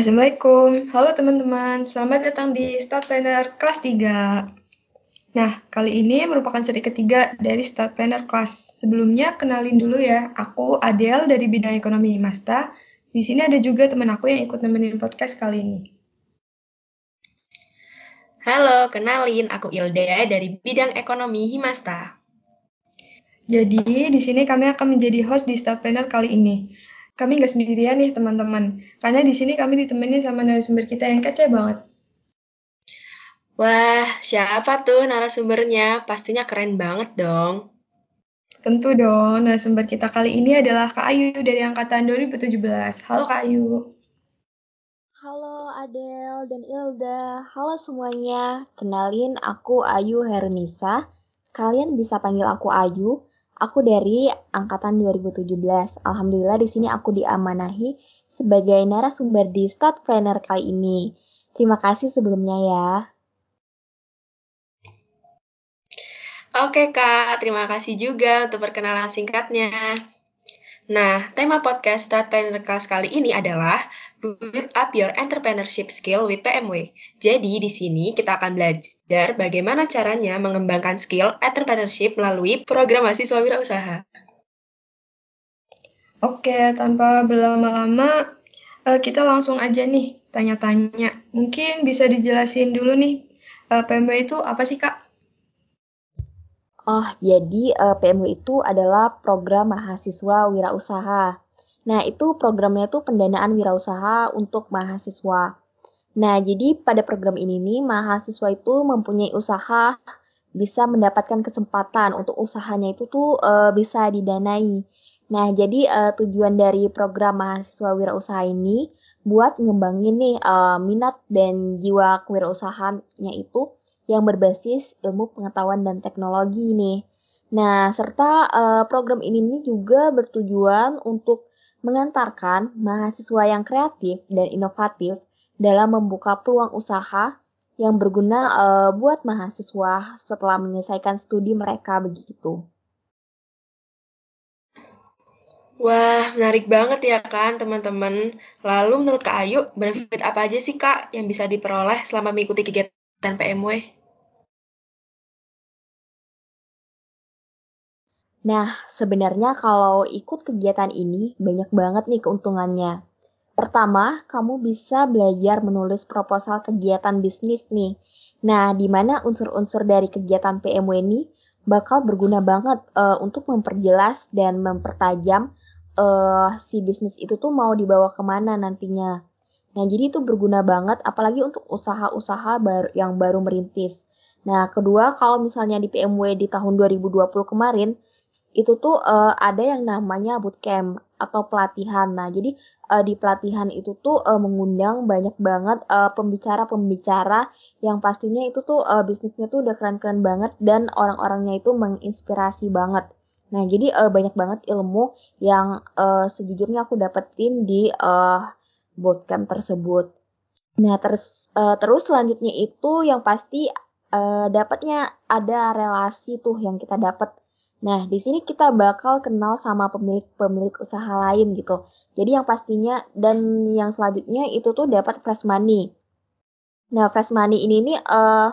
Assalamualaikum, halo teman-teman, selamat datang di Start Planner kelas 3. Nah, kali ini merupakan seri ketiga dari Start Planner kelas. Sebelumnya, kenalin dulu ya, aku Adele dari bidang ekonomi Masta. Di sini ada juga teman aku yang ikut nemenin podcast kali ini. Halo, kenalin aku Ilda dari bidang ekonomi Himasta. Jadi, di sini kami akan menjadi host di Start Planner kali ini kami nggak sendirian nih teman-teman, karena di sini kami ditemani sama narasumber kita yang kece banget. Wah, siapa tuh narasumbernya? Pastinya keren banget dong. Tentu dong, narasumber kita kali ini adalah Kak Ayu dari Angkatan 2017. Halo Kak Ayu. Halo Adel dan Ilda, halo semuanya. Kenalin aku Ayu Hernisa. Kalian bisa panggil aku Ayu Aku dari angkatan 2017. Alhamdulillah di sini aku diamanahi sebagai narasumber di Start Planner kali ini. Terima kasih sebelumnya ya. Oke Kak, terima kasih juga untuk perkenalan singkatnya. Nah, tema podcast Start Planner Class kali ini adalah Build up your entrepreneurship skill with PMW. Jadi di sini kita akan belajar bagaimana caranya mengembangkan skill entrepreneurship melalui program mahasiswa wirausaha. Oke, tanpa berlama-lama eh, kita langsung aja nih tanya-tanya. Mungkin bisa dijelasin dulu nih eh, PMW itu apa sih Kak? Oh, jadi eh, PMW itu adalah program mahasiswa wirausaha. Nah, itu programnya tuh pendanaan wirausaha untuk mahasiswa. Nah, jadi pada program ini nih, mahasiswa itu mempunyai usaha bisa mendapatkan kesempatan untuk usahanya itu tuh e, bisa didanai. Nah, jadi e, tujuan dari program mahasiswa wirausaha ini buat ngembangin nih e, minat dan jiwa kewirausahaannya itu yang berbasis ilmu pengetahuan dan teknologi nih. Nah, serta e, program ini nih juga bertujuan untuk mengantarkan mahasiswa yang kreatif dan inovatif dalam membuka peluang usaha yang berguna uh, buat mahasiswa setelah menyelesaikan studi mereka begitu. Wah, menarik banget ya kan teman-teman. Lalu menurut Kak Ayu, benefit apa aja sih Kak yang bisa diperoleh selama mengikuti kegiatan PMW? Nah, sebenarnya kalau ikut kegiatan ini banyak banget nih keuntungannya. Pertama, kamu bisa belajar menulis proposal kegiatan bisnis nih. Nah, di mana unsur-unsur dari kegiatan PMW ini bakal berguna banget uh, untuk memperjelas dan mempertajam uh, si bisnis itu tuh mau dibawa ke mana nantinya. Nah, jadi itu berguna banget apalagi untuk usaha-usaha baru yang baru merintis. Nah, kedua, kalau misalnya di PMW di tahun 2020 kemarin, itu tuh uh, ada yang namanya bootcamp atau pelatihan. Nah, jadi uh, di pelatihan itu tuh uh, mengundang banyak banget pembicara-pembicara uh, yang pastinya itu tuh uh, bisnisnya tuh udah keren-keren banget dan orang-orangnya itu menginspirasi banget. Nah, jadi uh, banyak banget ilmu yang uh, sejujurnya aku dapetin di uh, bootcamp tersebut. Nah, terus uh, terus selanjutnya itu yang pasti uh, dapatnya ada relasi tuh yang kita dapat Nah, di sini kita bakal kenal sama pemilik-pemilik usaha lain gitu. Jadi yang pastinya dan yang selanjutnya itu tuh dapat fresh money. Nah, fresh money ini nih uh,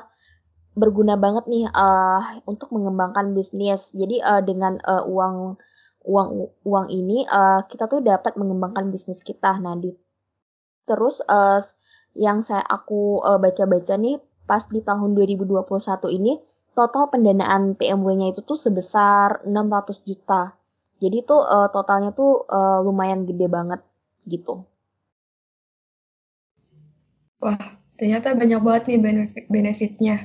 berguna banget nih uh, untuk mengembangkan bisnis. Jadi uh, dengan uh, uang uang uang ini uh, kita tuh dapat mengembangkan bisnis kita. Nah, di terus uh, yang saya aku baca-baca uh, nih pas di tahun 2021 ini total pendanaan PMW-nya itu tuh sebesar 600 juta. Jadi tuh uh, totalnya tuh uh, lumayan gede banget gitu. Wah, ternyata banyak banget nih benefit benefitnya.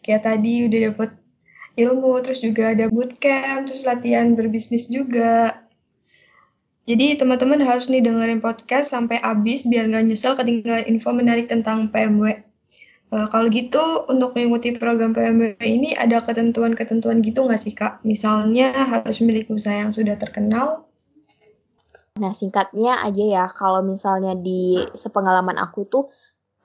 Kayak tadi udah dapet ilmu, terus juga ada bootcamp, terus latihan berbisnis juga. Jadi teman-teman harus nih dengerin podcast sampai habis biar nggak nyesel ketinggalan info menarik tentang PMW. Uh, kalau gitu untuk mengikuti program PMB ini ada ketentuan-ketentuan gitu nggak sih Kak? Misalnya harus memiliki usaha yang sudah terkenal? Nah singkatnya aja ya, kalau misalnya di sepengalaman aku tuh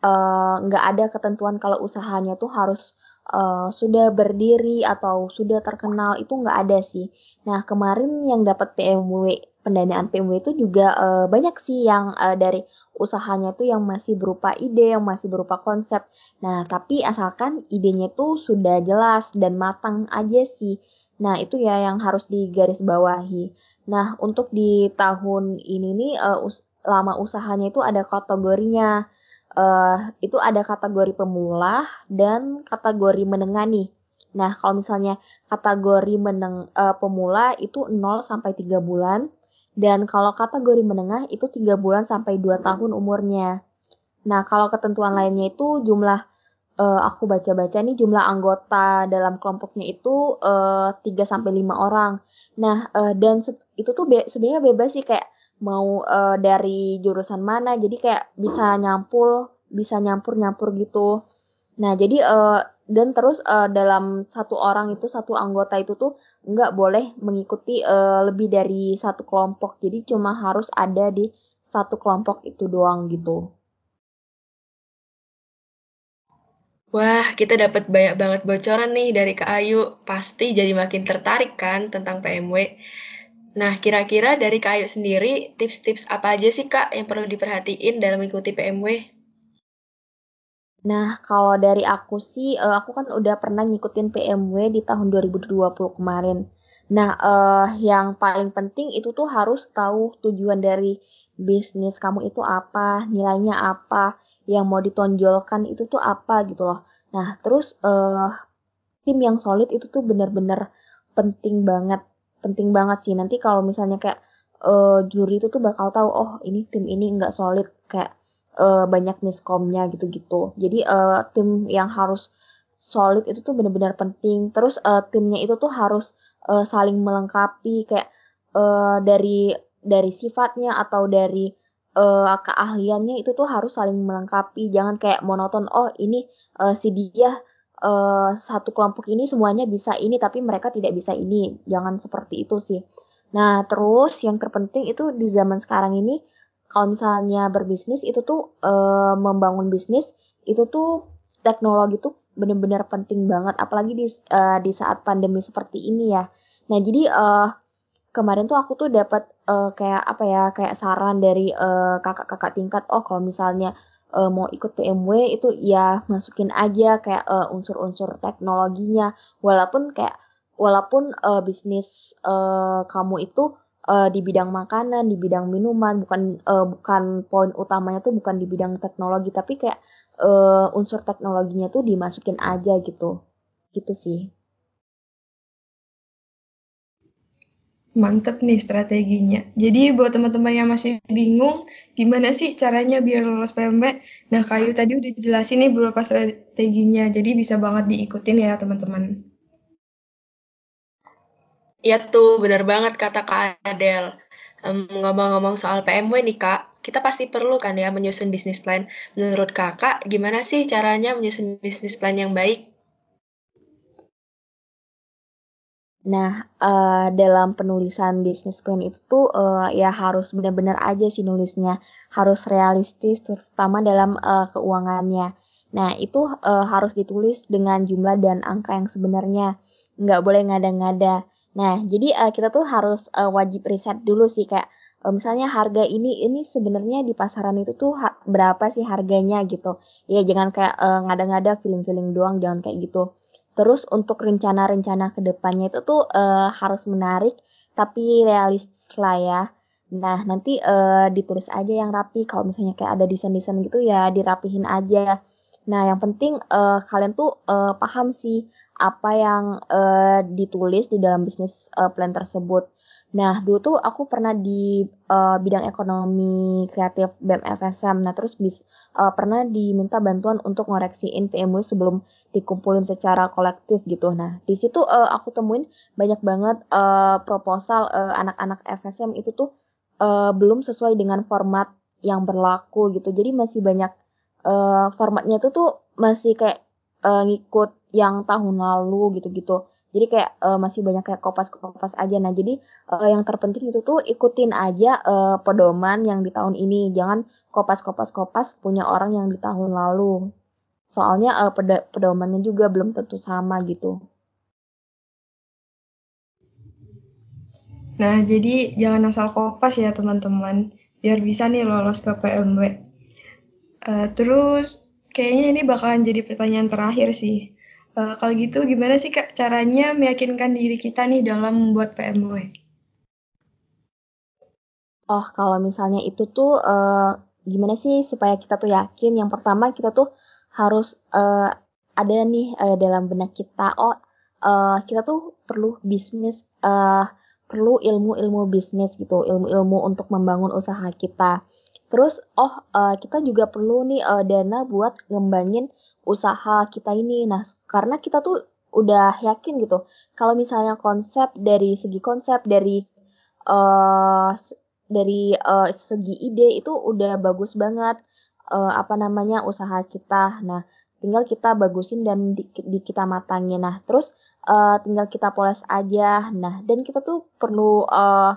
uh, nggak ada ketentuan kalau usahanya tuh harus uh, sudah berdiri atau sudah terkenal itu nggak ada sih. Nah kemarin yang dapat PMW pendanaan PMW itu juga uh, banyak sih yang uh, dari usahanya tuh yang masih berupa ide, yang masih berupa konsep. Nah, tapi asalkan idenya tuh sudah jelas dan matang aja sih. Nah, itu ya yang harus digarisbawahi. Nah, untuk di tahun ini nih uh, us lama usahanya itu ada kategorinya. Uh, itu ada kategori pemula dan kategori menengah nih. Nah, kalau misalnya kategori meneng, uh, pemula itu 0 sampai 3 bulan dan kalau kategori menengah itu 3 bulan sampai 2 tahun umurnya. Nah, kalau ketentuan lainnya itu jumlah uh, aku baca-baca nih jumlah anggota dalam kelompoknya itu uh, 3 sampai 5 orang. Nah, uh, dan itu tuh be sebenarnya bebas sih kayak mau uh, dari jurusan mana. Jadi kayak bisa nyampur, bisa nyampur-nyampur gitu. Nah, jadi uh, dan terus uh, dalam satu orang itu satu anggota itu tuh nggak boleh mengikuti uh, lebih dari satu kelompok. Jadi cuma harus ada di satu kelompok itu doang gitu. Wah, kita dapat banyak banget bocoran nih dari Kak Ayu. Pasti jadi makin tertarik kan tentang PMW. Nah, kira-kira dari Kak Ayu sendiri, tips-tips apa aja sih Kak yang perlu diperhatiin dalam mengikuti PMW? Nah, kalau dari aku sih, uh, aku kan udah pernah ngikutin PMW di tahun 2020 kemarin. Nah, uh, yang paling penting itu tuh harus tahu tujuan dari bisnis kamu itu apa, nilainya apa, yang mau ditonjolkan itu tuh apa gitu loh. Nah, terus uh, tim yang solid itu tuh bener-bener penting banget, penting banget sih. Nanti kalau misalnya kayak juri itu tuh bakal tahu, oh ini tim ini nggak solid, kayak uh, banyak miskomnya gitu-gitu. Jadi uh, tim yang harus solid itu tuh benar-benar penting. Terus uh, timnya itu tuh harus uh, saling melengkapi kayak uh, dari dari sifatnya atau dari uh, keahliannya itu tuh harus saling melengkapi. Jangan kayak monoton. Oh ini uh, si dia uh, satu kelompok ini semuanya bisa ini tapi mereka tidak bisa ini. Jangan seperti itu sih. Nah terus yang terpenting itu di zaman sekarang ini kalau misalnya berbisnis itu tuh uh, membangun bisnis itu tuh teknologi tuh benar-benar penting banget apalagi di uh, di saat pandemi seperti ini ya. Nah, jadi uh, kemarin tuh aku tuh dapat uh, kayak apa ya, kayak saran dari kakak-kakak uh, tingkat oh kalau misalnya uh, mau ikut PMW itu ya masukin aja kayak unsur-unsur teknologinya walaupun kayak walaupun uh, bisnis uh, kamu itu uh, di bidang makanan, di bidang minuman, bukan uh, bukan poin utamanya tuh bukan di bidang teknologi, tapi kayak uh, unsur teknologinya tuh dimasukin aja gitu. Gitu sih. Mantep nih strateginya. Jadi buat teman-teman yang masih bingung, gimana sih caranya biar lolos PMB? Nah, Kayu tadi udah dijelasin nih beberapa strateginya, jadi bisa banget diikutin ya teman-teman. Iya tuh, benar banget kata Kak Adel. Ngomong-ngomong um, soal PMW nih Kak, kita pasti perlu kan ya menyusun bisnis plan. Menurut Kakak, gimana sih caranya menyusun bisnis plan yang baik? Nah, uh, dalam penulisan bisnis plan itu tuh uh, ya harus benar-benar aja sih nulisnya, harus realistis, terutama dalam uh, keuangannya. Nah, itu harus ditulis dengan jumlah dan angka yang sebenarnya, nggak boleh ngada-ngada. Nah, jadi uh, kita tuh harus uh, wajib riset dulu sih kayak uh, misalnya harga ini ini sebenarnya di pasaran itu tuh berapa sih harganya gitu. Ya jangan kayak uh, ngada-ngada feeling-feeling doang, jangan kayak gitu. Terus untuk rencana-rencana ke depannya itu tuh uh, harus menarik tapi realistis lah ya. Nah, nanti uh, ditulis aja yang rapi. Kalau misalnya kayak ada desain-desain gitu ya dirapihin aja. Nah, yang penting uh, kalian tuh uh, paham sih apa yang uh, ditulis di dalam bisnis uh, plan tersebut. Nah, dulu tuh aku pernah di uh, bidang ekonomi kreatif BEM FSM. Nah, terus bis, uh, pernah diminta bantuan untuk ngoreksiin PMW sebelum dikumpulin secara kolektif gitu. Nah, di situ uh, aku temuin banyak banget uh, proposal anak-anak uh, FSM itu tuh uh, belum sesuai dengan format yang berlaku gitu. Jadi masih banyak uh, formatnya itu tuh masih kayak uh, ngikut yang tahun lalu gitu-gitu. Jadi kayak uh, masih banyak kayak kopas-kopas aja. Nah, jadi uh, yang terpenting itu tuh ikutin aja uh, pedoman yang di tahun ini. Jangan kopas-kopas-kopas punya orang yang di tahun lalu. Soalnya uh, pedomannya juga belum tentu sama gitu. Nah, jadi jangan asal kopas ya teman-teman, biar bisa nih lolos ke PMW. Uh, terus, kayaknya ini bakalan jadi pertanyaan terakhir sih. Uh, kalau gitu, gimana sih Kak caranya meyakinkan diri kita nih dalam membuat PMW? Oh, kalau misalnya itu tuh uh, gimana sih supaya kita tuh yakin? Yang pertama kita tuh harus uh, ada nih uh, dalam benak kita. Oh, uh, kita tuh perlu bisnis uh, perlu ilmu-ilmu bisnis gitu, ilmu-ilmu untuk membangun usaha kita. Terus, oh uh, kita juga perlu nih uh, dana buat ngembangin usaha kita ini. Nah, karena kita tuh udah yakin gitu, kalau misalnya konsep dari segi konsep dari uh, dari uh, segi ide itu udah bagus banget uh, apa namanya usaha kita. Nah, tinggal kita bagusin dan di, di kita matangin. Nah, terus uh, tinggal kita poles aja. Nah, dan kita tuh perlu uh,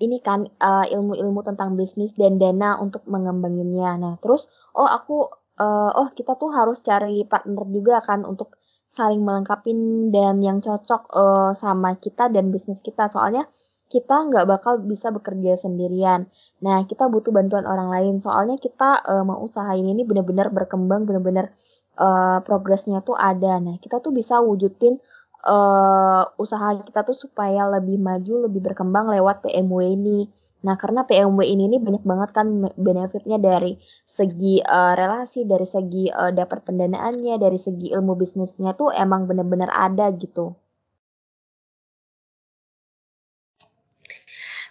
ini kan uh, ilmu-ilmu tentang bisnis dan dana untuk mengembanginnya. Nah, terus oh aku uh, oh kita tuh harus cari partner juga kan untuk saling melengkapi dan yang cocok uh, sama kita dan bisnis kita. Soalnya kita nggak bakal bisa bekerja sendirian. Nah, kita butuh bantuan orang lain. Soalnya kita uh, mau usahain ini benar-benar berkembang, benar-benar uh, progresnya tuh ada. Nah, kita tuh bisa wujudin uh, usaha kita tuh supaya lebih maju, lebih berkembang lewat PMW ini. Nah, karena PMW ini nih banyak banget kan benefitnya dari segi uh, relasi, dari segi uh, dapat pendanaannya, dari segi ilmu bisnisnya tuh emang bener-bener ada gitu.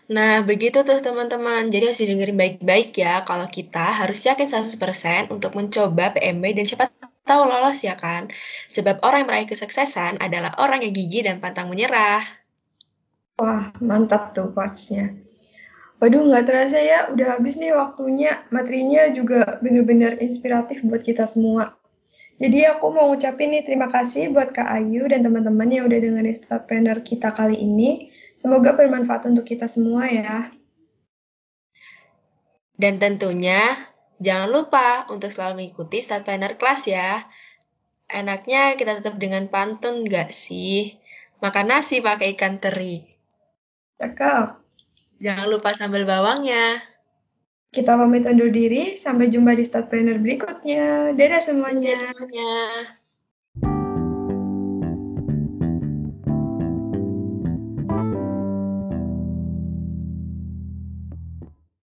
Nah, begitu tuh teman-teman. Jadi harus dengerin baik-baik ya kalau kita harus yakin 100% untuk mencoba PMW dan siapa tahu lolos ya kan? Sebab orang yang meraih kesuksesan adalah orang yang gigih dan pantang menyerah. Wah, mantap tuh quotes-nya. Waduh, nggak terasa ya, udah habis nih waktunya. Materinya juga bener-bener inspiratif buat kita semua. Jadi aku mau ngucapin nih terima kasih buat Kak Ayu dan teman-teman yang udah dengerin Startpreneur kita kali ini. Semoga bermanfaat untuk kita semua ya. Dan tentunya jangan lupa untuk selalu mengikuti Start Planner Class ya. Enaknya kita tetap dengan pantun nggak sih? Makan nasi pakai ikan teri. Cakep. Jangan lupa sambal bawangnya. Kita pamit undur diri, sampai jumpa di Start Planner berikutnya. Dadah semuanya. Dadah semuanya.